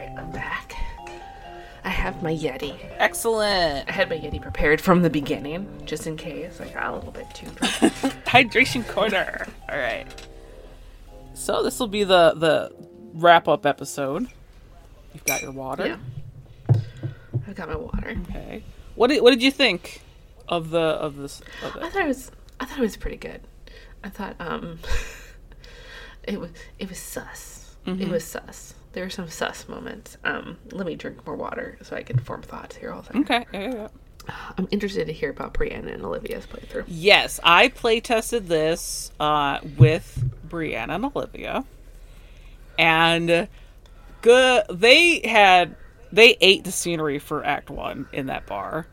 Right, I'm back. I have my Yeti. Excellent. I had my Yeti prepared from the beginning, just in case I got a little bit too drunk. Hydration corner. All right. So this will be the the wrap up episode. You've got your water. yeah. I've got my water. Okay. What did what did you think of the of this? Of I thought it was I thought it was pretty good. I thought um it was it was sus. It was sus. There were some sus moments. Um let me drink more water so I can form thoughts here all the time. Okay. Yeah, yeah, yeah. I'm interested to hear about Brianna and Olivia's playthrough. Yes, I play tested this uh, with Brianna and Olivia, and good. They had they ate the scenery for Act One in that bar.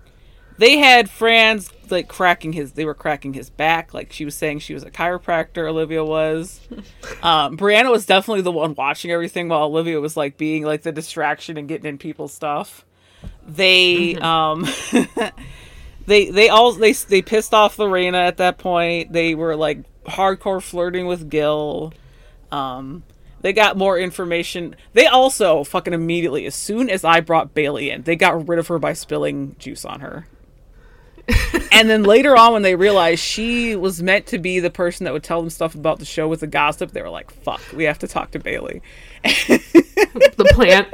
They had Franz like cracking his. They were cracking his back, like she was saying she was a chiropractor. Olivia was. Um, Brianna was definitely the one watching everything, while Olivia was like being like the distraction and getting in people's stuff. They um they they all they they pissed off Lorena at that point. They were like hardcore flirting with Gil. Um, they got more information. They also fucking immediately, as soon as I brought Bailey in, they got rid of her by spilling juice on her. And then later on, when they realized she was meant to be the person that would tell them stuff about the show with the gossip, they were like, "Fuck, we have to talk to Bailey." The plant.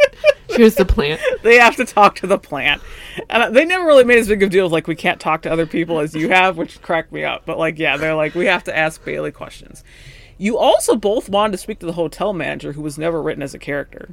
she was the plant. they have to talk to the plant. And they never really made as big of a deal as like we can't talk to other people as you have, which cracked me up. But like, yeah, they're like we have to ask Bailey questions. You also both wanted to speak to the hotel manager who was never written as a character.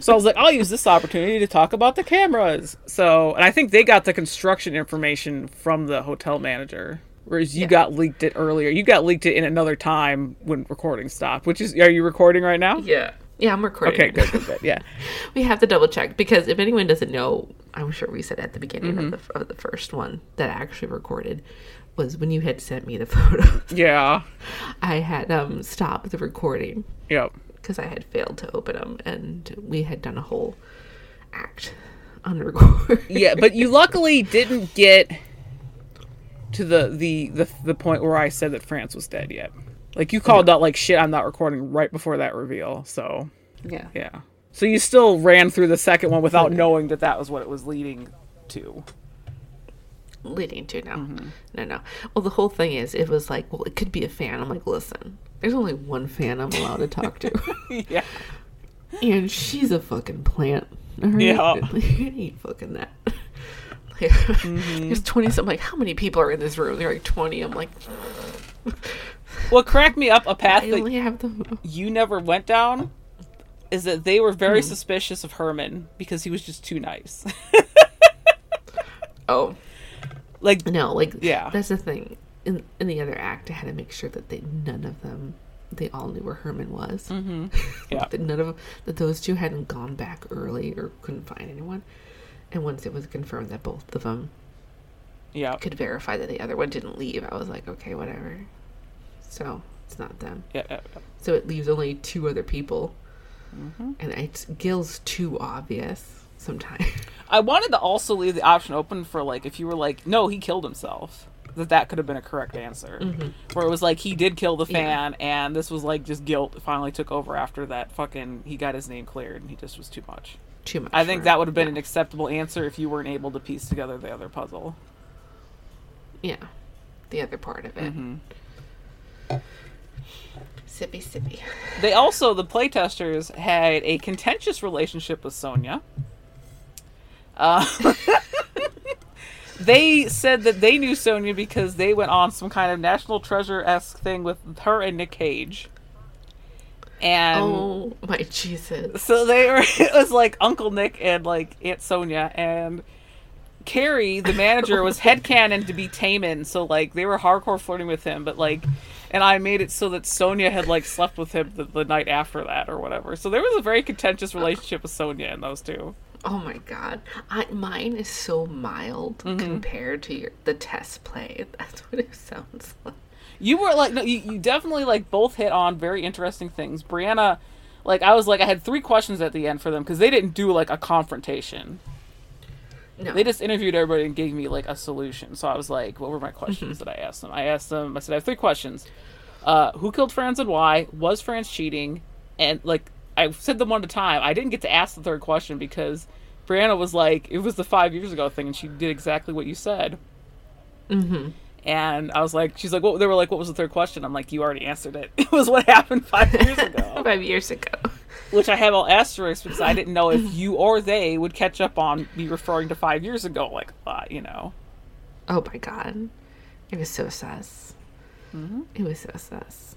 So I was like, I'll use this opportunity to talk about the cameras. So, and I think they got the construction information from the hotel manager, whereas you Yeah. got leaked it earlier. You got leaked it in another time when recording stopped. Which is, are you recording right now? Yeah. Yeah, I'm recording. Okay, good, good, good. Yeah. We have to double check because if anyone doesn't know, I'm sure we said at the beginning of, the, of the first one that I actually recorded was when you had sent me the photos. Yeah. I had um stopped the recording Yep. Because I had failed to open them, and we had done a whole act on the record. yeah, but you luckily didn't get to the, the the the point where I said that Franz was dead yet. Like you called out like shit. I'm not recording right before that reveal. So yeah. yeah. So you still ran through the second one without knowing that that was what it was leading to. Leading to no mm-hmm. no no. Well the whole thing is it was like well it could be a fan. I'm like listen there's only one fan i'm allowed to talk to. Yeah. and she's a fucking plant. Right? Yeah. you ain't fucking that. Like, mm-hmm. there's 20 something like how many people are in this room? They're like 20 i'm like well, cracked me up a path i that have the you never went down is that they were very mm-hmm. suspicious of Herman because he was just too nice. oh like no like Yeah. that's the thing in in the other act i had to make sure that they none of them they all knew where herman was Mm-hmm. yeah. that none of that those two hadn't gone back early or couldn't find anyone. And once it was confirmed that both of them Yeah. could verify that the other one didn't leave, I was like, okay, whatever. So it's not them. Yeah. yeah, yeah. So it leaves only two other people, Mm-hmm. and it's Gil's too obvious sometimes. I wanted to also leave the option open for like if you were like, no, he killed himself. That that could have been a correct answer. Where it was like he did kill the Yeah. fan, and this was like just guilt finally took over after that fucking he got his name cleared, and he just was too much. too much. I think that would have been yeah. an acceptable answer if you weren't able to piece together the other puzzle. yeah, the other part of it. Mm-hmm. Sippy sippy. They also the playtesters had a contentious relationship with Sonia. Uh, they said that they knew Sonia because they went on some kind of National Treasure esque thing with her and Nick Cage. And Oh my Jesus! so they were it was like Uncle Nick and like Aunt Sonia and Carrie, the manager, was headcanon to be Taman, so like they were hardcore flirting with him, but like and I made it so that Sonia had like slept with him the, the night after that or whatever. So there was a very contentious relationship with Sonia and those two. Oh my God! I, mine is so mild Mm-hmm. compared to your the test play. That's what it sounds like. You were like no, you, you definitely like both hit on very interesting things. Brianna like I was like I had three questions at the end for them because they didn't do like a confrontation. No, They just interviewed everybody and gave me like a solution. So I was like, what were my questions that I asked them? I asked them, I said, I have three questions. Uh, who killed Franz and why? Was Franz cheating? And like, I said them one at a time. I didn't get to ask the third question because Brianna was like, it was the five years ago thing, and she did exactly what you said. Mm-hmm. And I was like, she's like, what? They were like, what was the third question? I'm like, you already answered it. It was what happened five years ago, Five years ago. which I have all asterisks because I didn't know if you or they would catch up on me referring to five years ago, like a lot, you know. Oh my god. It was so sus. Mm-hmm. It was so sus.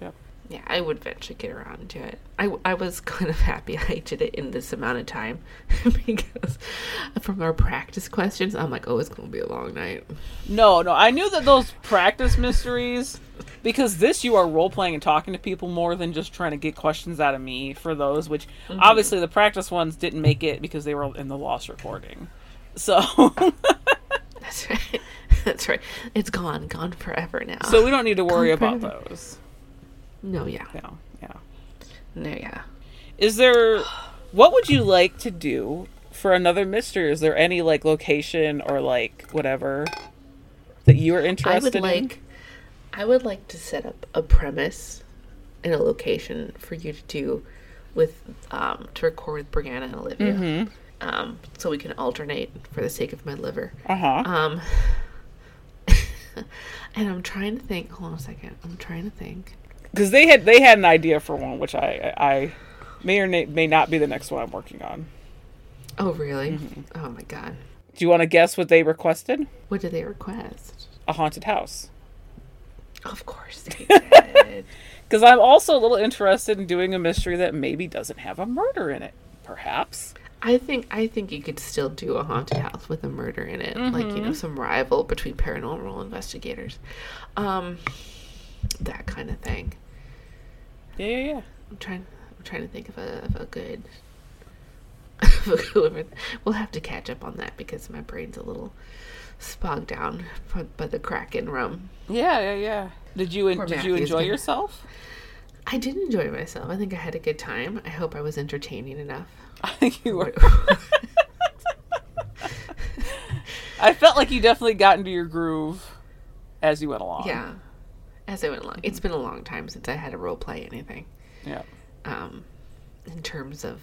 Yep. Yeah, I would eventually get around to it. I, I was kind of happy I did it in this amount of time because from our practice questions, I'm like, oh, it's going to be a long night. No, no, I knew that those practice mysteries, because this you are role playing and talking to people more than just trying to get questions out of me for those. Which mm-hmm. obviously the practice ones didn't make it because they were in the lost recording. So, That's right. That's right. It's gone, gone forever now. so we don't need to worry Gone about forever. those. No, yeah. Yeah, yeah. No, yeah. Is there? What would you like to do for another mystery? Is there any like location or like whatever that you are interested I would in? like I would like to set up a premise and a location for you to do with um, to record with Brianna and Olivia. Mm-hmm. Um, so we can alternate for the sake of my liver. Uh huh. Um, and I'm trying to think. Hold on a second. I'm trying to think. Because they had they had an idea for one, which I I may or may not be the next one I'm working on. Oh, really? Mm-hmm. Oh my god. Do you want to guess what they requested? What did they request? A haunted house. Of course they did. Because I'm also a little interested in doing a mystery that maybe doesn't have a murder in it. Perhaps. I think I think you could still do a haunted house with a murder in it, like you know, some rival between paranormal investigators, um, that kind of thing. Yeah, yeah, yeah. I'm trying. I'm trying to think of a of a good. of a good one. We'll have to catch up on that because my brain's a little spogged down by- the Kraken rum. Yeah, yeah, yeah. Did you Poor did you enjoy gonna- yourself? I did enjoy myself. I think I had a good time. I hope I was entertaining enough. I think you were. I felt like you definitely got into your groove as you went along. yeah, as I went along. It's been a long time since I had a role play anything. Yeah. um, in terms of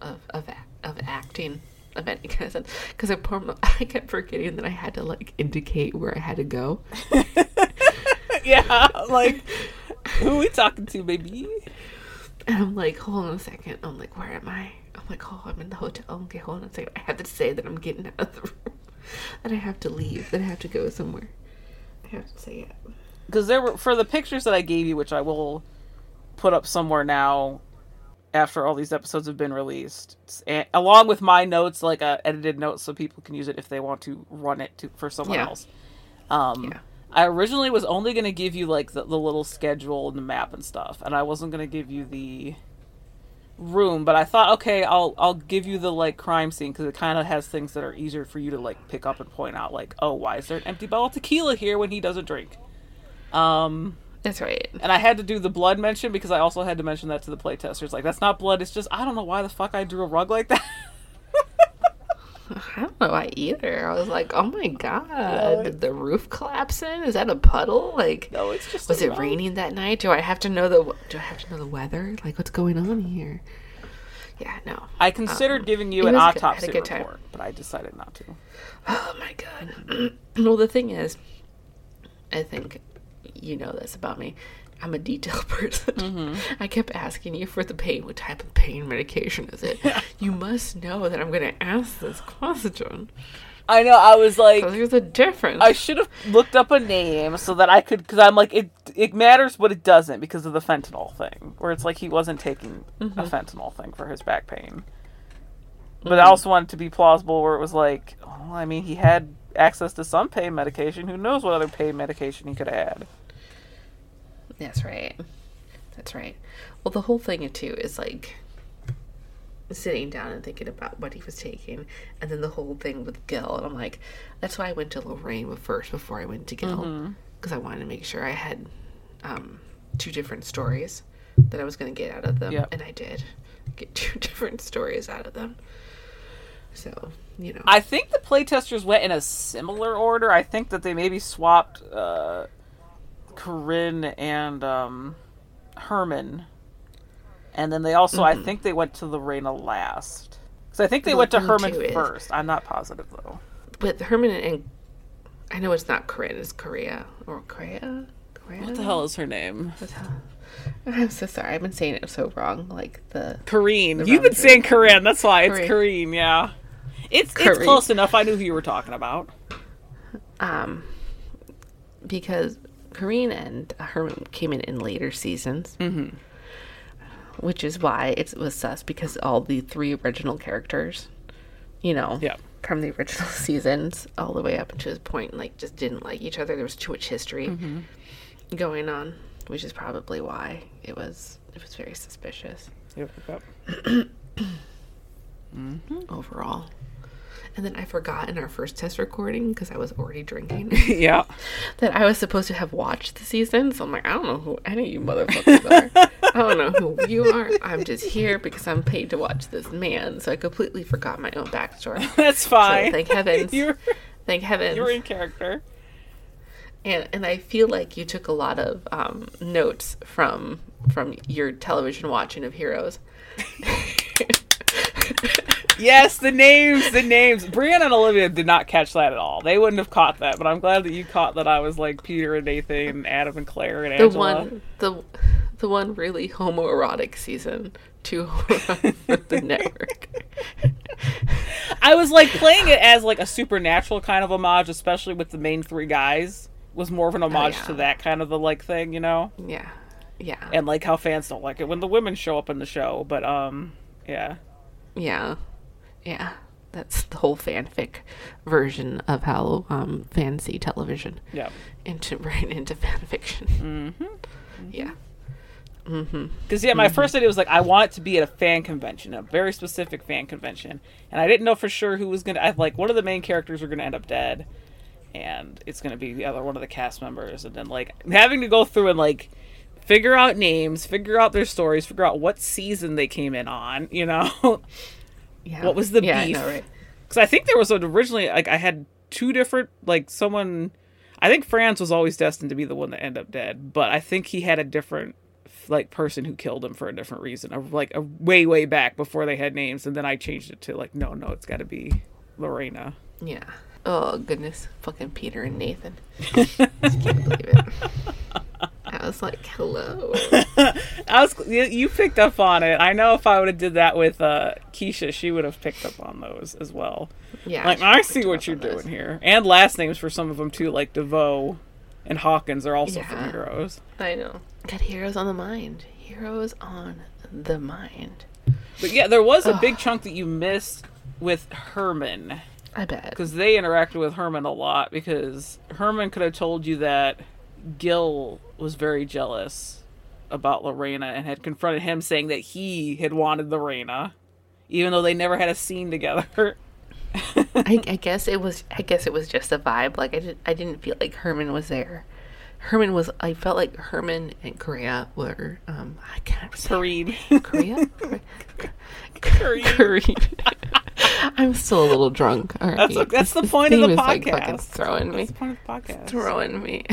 of of, of acting of any kind of because I, I kept forgetting that I had to like indicate where I had to go. Yeah. Like, who are we talking to, baby? And I'm like, hold on a second. I'm like, where am I? I'm like, oh, I'm in the hotel. Okay, hold on a second. I have to say that I'm getting out of the room. That I have to leave. That I have to go somewhere. I have to say it. Because there were for the pictures that I gave you, which I will put up somewhere now after all these episodes have been released, and, along with my notes, like a edited notes, so people can use it if they want to run it to for someone Yeah. else. Um, Yeah. I originally was only going to give you like the, the little schedule and the map and stuff, and I wasn't going to give you the room, but I thought, okay, I'll I'll give you the like crime scene because it kind of has things that are easier for you to like pick up and point out, like, oh, why is there an empty bottle of tequila here when he doesn't drink? Um, That's right. and I had to do the blood mention because I also had to mention that to the playtesters. Like, that's not blood. It's just I don't know why the fuck I drew a rug like that. I don't know why either. I was like, oh my god, No, did the roof collapse in? Is that a puddle? Like, no, it's just Was it rug. raining that night? Do I have to know the Do I have to know the weather? Like, what's going on here? Yeah, no. I considered giving you an was good. Had a autopsy good report, but I decided not to. Oh my god. well, the thing is, I think you know this about me. I'm a detail person. Mm-hmm. I kept asking you for the pain. What type of pain medication is it? You must know that I'm going to ask this question. I know. I was like, there's a difference. I should have looked up a name so that I could, because I'm like, it it matters, but it doesn't because of the fentanyl thing, where it's like he wasn't taking Mm-hmm. a fentanyl thing for his back pain. But I also wanted to be plausible, where it was like, oh, I mean, he had access to some pain medication. Who knows what other pain medication he could have had? That's right. That's right. Well, the whole thing too is like sitting down and thinking about what he was taking, and then the whole thing with Gil. And I'm like, that's why I went to Lorraine first before I went to Gil, because I wanted to make sure I had um, two different stories that I was going to get out of them, Yep. and I did get two different stories out of them. So you know, I think the playtesters went in a similar order. I think that they maybe swapped uh, Corinne and um, Herman, and then they also Mm-hmm. I think they went to Lorena last. So I think they Well, went to Herman too is- first. I'm not positive though. But Herman and I know it's not Corinne, it's Korea or Korea. Korea. What the hell is her name? What the hell? I'm so sorry. I've been saying it so wrong. Like the Corrine. The You've been saying Corinne. That's why it's Corrine. Corrine. Yeah. It's it's close enough. I knew who you were talking about. um because Corinne and Herman came in in later seasons, mm-hmm. which is why it was sus because all the three original characters, you know, Yeah. from the original seasons all the way up to this point, like just didn't like each other. There was too much history going on, which is probably why it was it was very suspicious Yep. yep. overall. And then I forgot in our first test recording because I was already drinking. yeah. that I was supposed to have watched the season. So I'm like, I don't know who any of you motherfuckers are. I don't know who you are. I'm just here because I'm paid to watch this man. So I completely forgot my own backstory. That's So fine. thank heavens. you were Thank heavens. You're in character. and and I feel like you took a lot of um, notes from from your television watching of Heroes. Yes, the names, the names. Brianna and Olivia did not catch that at all. They wouldn't have caught that, but I'm glad that you caught that I was like Peter and Nathan, and Adam and Claire and The Angela. one the the one really homoerotic season to the network. I was like playing it as like a supernatural kind of homage, especially with the main three guys. Was more of an homage Oh, yeah. to that kind of the like thing, you know, Yeah. Yeah. and like how fans don't like it when the women show up in the show. But um, yeah, Yeah. Yeah. That's the whole fanfic version of how um, see television yeah. into right into fan fiction. Mm-hmm. Yeah. Because yeah, my Mm-hmm. first idea was like I want it to be at a fan convention, a very specific fan convention, and I didn't know for sure who was gonna. I like one of the main characters were gonna end up dead, and it's gonna be the other one of the cast members, and then like having to go through and like figure out names, figure out their stories, figure out what season they came in on, you know. Yeah. What was the yeah, beef? I right? Because I think there was originally like I had two different like someone. I think Franz was always destined to be the one that ended up dead, but I think he had a different like person who killed him for a different reason, of like a way way back before they had names, and then I changed it to like no no it's got to be Lorena. Yeah. Oh goodness, fucking Peter and Nathan. Just can't believe it. I was like, hello. I was you, you picked up on it. I know if I would have did that with uh, Keisha, she would have picked up on those as well. Yeah. Like I see what you're on those. doing here, and last names for some of them too, like DeVoe and Hawkins are also from Yeah. Heroes. I know. Got heroes on the mind. Heroes on the mind. But yeah, there was a big chunk that you missed with Herman I bet. because they interacted with Herman a lot because Herman could have told you that Gil was very jealous about Lorena and had confronted him saying that he had wanted Lorena even though they never had a scene together. I, I guess it was. I guess it was just a vibe. Like I didn't. I didn't feel like Herman was there. Herman was. I felt like Herman and Korea were. Um, I can't Kareem. Korea. Kareem. Korea. I'm still a little drunk. All right. That's, that's the point of the podcast. like, fucking throwing me. That's the point of the podcast. Throwing me.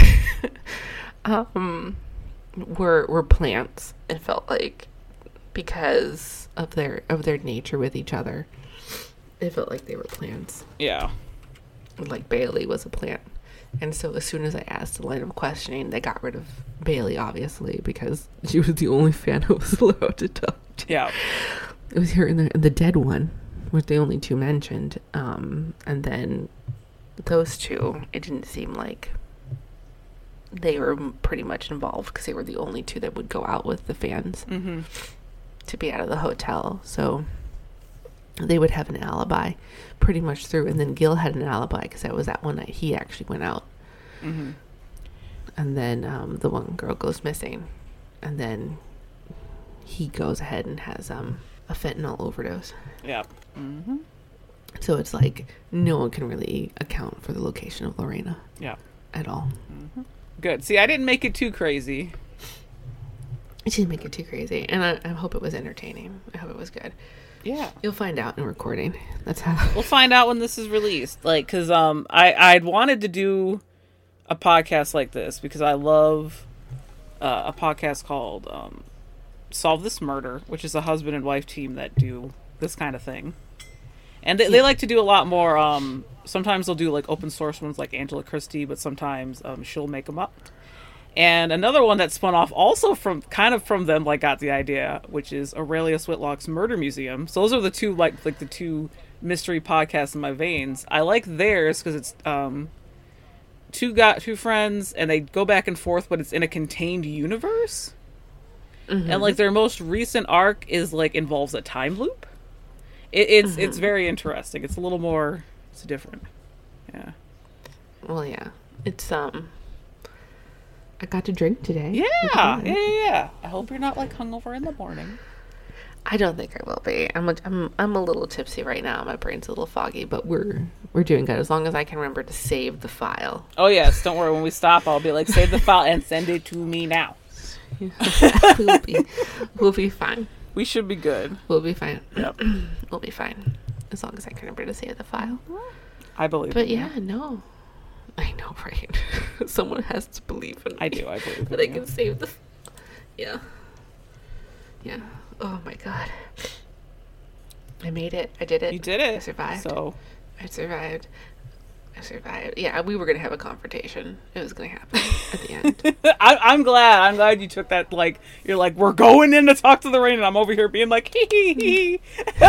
um, were were plants. It felt like because of their of their nature with each other. It felt like they were plants. Yeah. like Bailey was a plant. And so as soon as I asked the line of questioning, they got rid of Bailey, obviously, because she was the only fan who was allowed to talk. To. Yeah. It was her and the, the dead one was the only two mentioned. Um, and then those two, it didn't seem like they were pretty much involved because they were the only two that would go out with the fans Mm-hmm. to be out of the hotel. So they would have an alibi pretty much through. And then Gil had an alibi because that was that one night he actually went out. Mm-hmm. And then um, the one girl goes missing. And then he goes ahead and has um, a fentanyl overdose. Yeah. Mm-hmm. So it's like no one can really account for the location of Lorena Yeah. at all. Good. See, I didn't make it too crazy. It didn't make it too crazy. And I, I hope it was entertaining. I hope it was good. Yeah. You'll find out in recording. That's how. We'll find out when this is released. Like, cause um, I I'd wanted to do a podcast like this because I love uh, a podcast called um, solve this murder, which is a husband and wife team that do this kind of thing. And they, they like to do a lot more. Um, sometimes they'll do like open source ones like Angela Christie, but sometimes um, she'll make them up. And another one that spun off also from kind of from them, like got the idea, which is Aurelius Whitlock's Murder Museum. So those are the two like like the two mystery podcasts in my veins. I like theirs because it's um, two got two friends and they go back and forth, but it's in a contained universe. And like their most recent arc is like involves a time loop. It, it's it's very interesting. It's a little more. It's different. Yeah. Well, yeah. It's um. I got to drink today. Yeah, yeah, yeah, yeah. I hope you're not like hungover in the morning. I don't think I will be. I'm a, I'm I'm a little tipsy right now. My brain's a little foggy, but we're we're doing good as long as I can remember to save the file. Oh yes, don't worry. When we stop, I'll be like, save the file and send it to me now. we'll be we'll be fine. We should be good. We'll be fine. Yep. We'll be fine as long as I can remember to save the file. I believe. But in you. yeah, no. I know, right? Someone has to believe in me. I do. I believe. that I you. can save the. Yeah. Yeah. Oh my god. I made it. I did it. You did it. I survived. So I survived. I survived. Yeah, we were gonna have a confrontation. It was gonna happen at the end. I, I'm glad. I'm glad you took that. Like you're like we're going in to talk to Lorena, and I'm over here being like hee hee hee.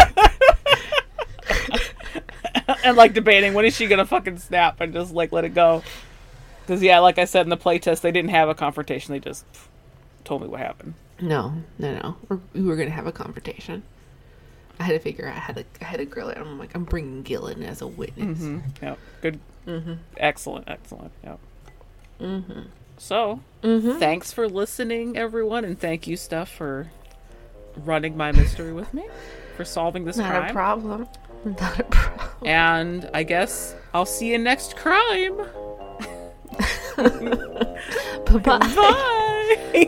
and like debating when is she gonna fucking snap and just like let it go. Because yeah, like I said in the playtest, they didn't have a confrontation. They just told me what happened. No, no, no. We're, we were gonna have a confrontation. I had to figure out how to. I had to grill it. I'm like, I'm bringing Gil in as a witness. Mm-hmm. Yep. Good. Mm-hmm. Excellent. Excellent. Yep. Mm-hmm. So Mm-hmm. thanks for listening, everyone, and thank you, Steph, for running my mystery with me, for solving this Not crime. a problem. Not a problem. And I guess I'll see you next crime. Bye bye. Bye.